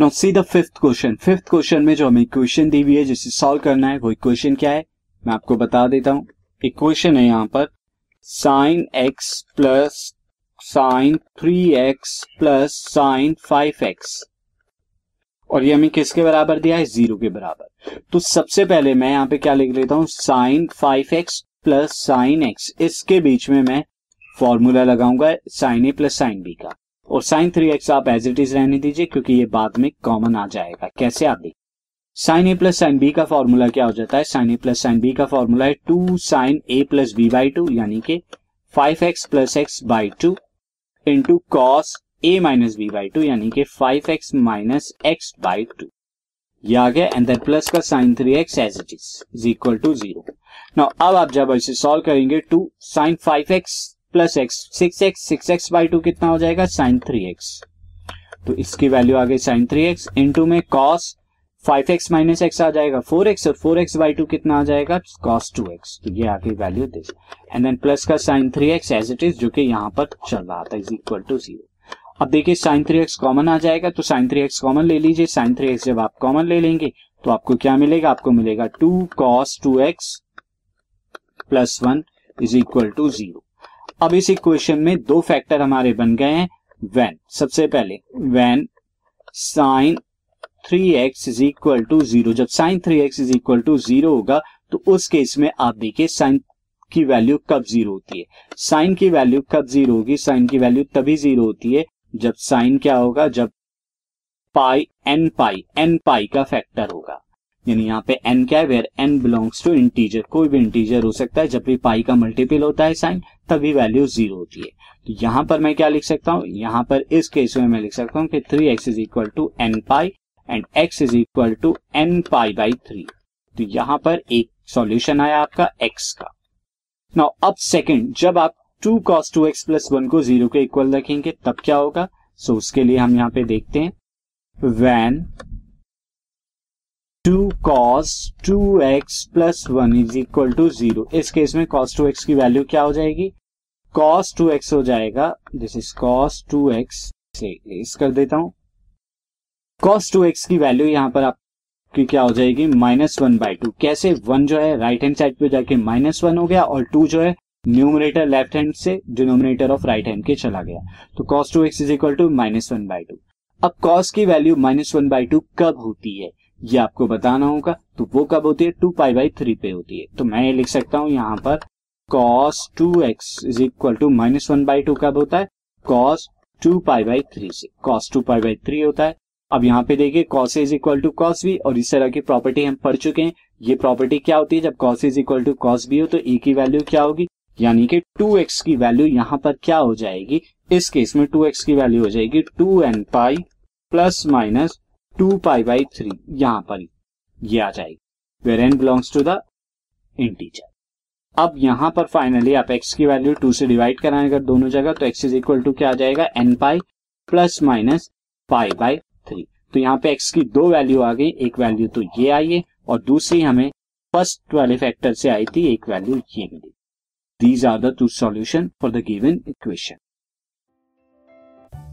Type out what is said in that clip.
Now see the fifth question fifth question में जो हमें इक्वेशन दी हुई है, जिसे सॉल्व करना है, वो इक्वेशन क्या है? मैं आपको बता देता हूँ। इक्वेशन है यहाँ पर। Sine x plus sine three x plus sine five x और ये हमें किसके बराबर दिया है? ज़ीरो के बराबर। तो सबसे पहले मैं यहाँ पे क्या लिख लेता हूँ? Sine five x plus sine x इसके बीच में मैं फॉर्मूला लगाऊँगा sine A plus sine B का। और साइन थ्री एक्स आप एज इट इज़ रहने दीजिए, क्योंकि ये बाद में कॉमन आ जाएगा। कैसे आप देखिए sine A plus sine B का फॉर्मूला क्या हो जाता है? Sine A plus sine B का फॉर्मूला है two sine A plus B by two यानी कि five x plus x by two into cos A minus B by two यानी कि five x minus x by two ये आ गया and then plus का sine three x as it is is equal to zero अब आप जब इसे सॉल्व करेंगे two sine five x plus x, six x six x by two कितना हो जाएगा? Sine three x. तो इसकी वैल्यू आ गई साइन थ्री एक्स इंटू में cos five x minus x आ जाएगा फोर एक्स, और फोर एक्स बाई टू कितना आ जाएगा? Cos two x. तो ये आ गई value this and then plus का sine three x as it is जो कि यहाँ पर चल रहा था इज़ इक्वल टू ज़ीरो अब देखिए, साइन थ्री एक्स कॉमन आ जाएगा तो साइन थ्री एक्स कॉमन ले लीजिए। साइन थ्री एक्स जब आप कॉमन ले लेंगे तो आपको क्या मिलेगा? आपको मिलेगा two cos two x plus one is equal to zero अब इस इक्वेशन में दो फैक्टर हमारे बन गए हैं वैन सबसे पहले when sine three x is equal to zero जब sine three x is equal to zero होगा तो उस केस में आप देखिए साइन की वैल्यू कब ज़ीरो होती है। साइन की वैल्यू कब ज़ीरो होगी? साइन की वैल्यू तभी ज़ीरो होती है, जब साइन क्या होगा? जब पाई एन पाई एन पाई का फैक्टर होगा। यानी यहाँ पे एन क्या है? Where n belongs to integer कोई भी इंटीजर हो सकता है जब भी पाई का मल्टीपल होता है साइन तभी वैल्यू ज़ीरो होती है। तो यहाँ पर मैं क्या लिख सकता हूँ? यहाँ पर इस केस में मैं लिख सकता हूँ कि three x is equal to n pi and x is equal to n pi by three तो यहाँ पर एक सॉल्यूशन आया आपका एक्स का। नाउ अब सेकंड जब आप two cos two x plus one को ज़ीरो के इक्वल रखेंगे तब क्या होगा? सो so, उसके लिए हम यहाँ पे देखते हैं। When two cos two x plus one is equal to zero इस केस में कॉस टू एक्स की वैल्यू क्या हो जाएगी? कॉस टू एक्स हो जाएगा। This is cos two x से इस कर देता हूँ। कॉस टू एक्स की वैल्यू यहाँ पर आपकी क्या हो जाएगी? माइनस वन बाई टू कैसे? वन जो है राइट हैंड साइड पे जाके माइनस वन हो गया और टू जो है न्यूमरेटर लेफ़्ट हैंड से डिनोमिनेटर ऑफ़ राइट हैंड के चला गया। तो cos two x is equal to minus one by two अब कॉस की value minus one by two कब होती है? ये आपको बताना होगा तो वो कब होती है? टू पाई बाई थ्री पे होती है। तो मैं ये लिख सकता हूँ यहाँ पर cos two x is equal to minus one by two कब होता है? Cos two pi by three से। Cos two pi by three होता है। अब यहाँ पे देखिए cos is equal to cos B और इस तरह की प्रॉपर्टी हम पढ़ चुके हैं। ये प्रॉपर्टी क्या होती है? जब cos is equal to cos B हो तो ए की वैल्यू क्या होगी? यानी कि टू एक्स की वैल्यू यहाँ पर क्या हो जाएगी? इस केस में टू एक्स की वैल्यू हो जाएगी two n pi plus minus two pi by three यहाँ पर ये आ जाएगी। Where n belongs to the integer अब यहाँ पर फाइनली आप एक्स की वैल्यू टू से डिवाइड कराएँ, अगर दोनों जगह तो एक्स इज़ इक्वल टू क्या आ जाएगा? N pi plus minus pi by three तो यहाँ पे एक्स की दो वैल्यू आ गई, एक वैल्यू तो ये आई है, और दूसरी हमें फ़र्स्ट वाले फैक्टर से आई थी, एक वैल्यू ये मिली। These are the two solution for the given equation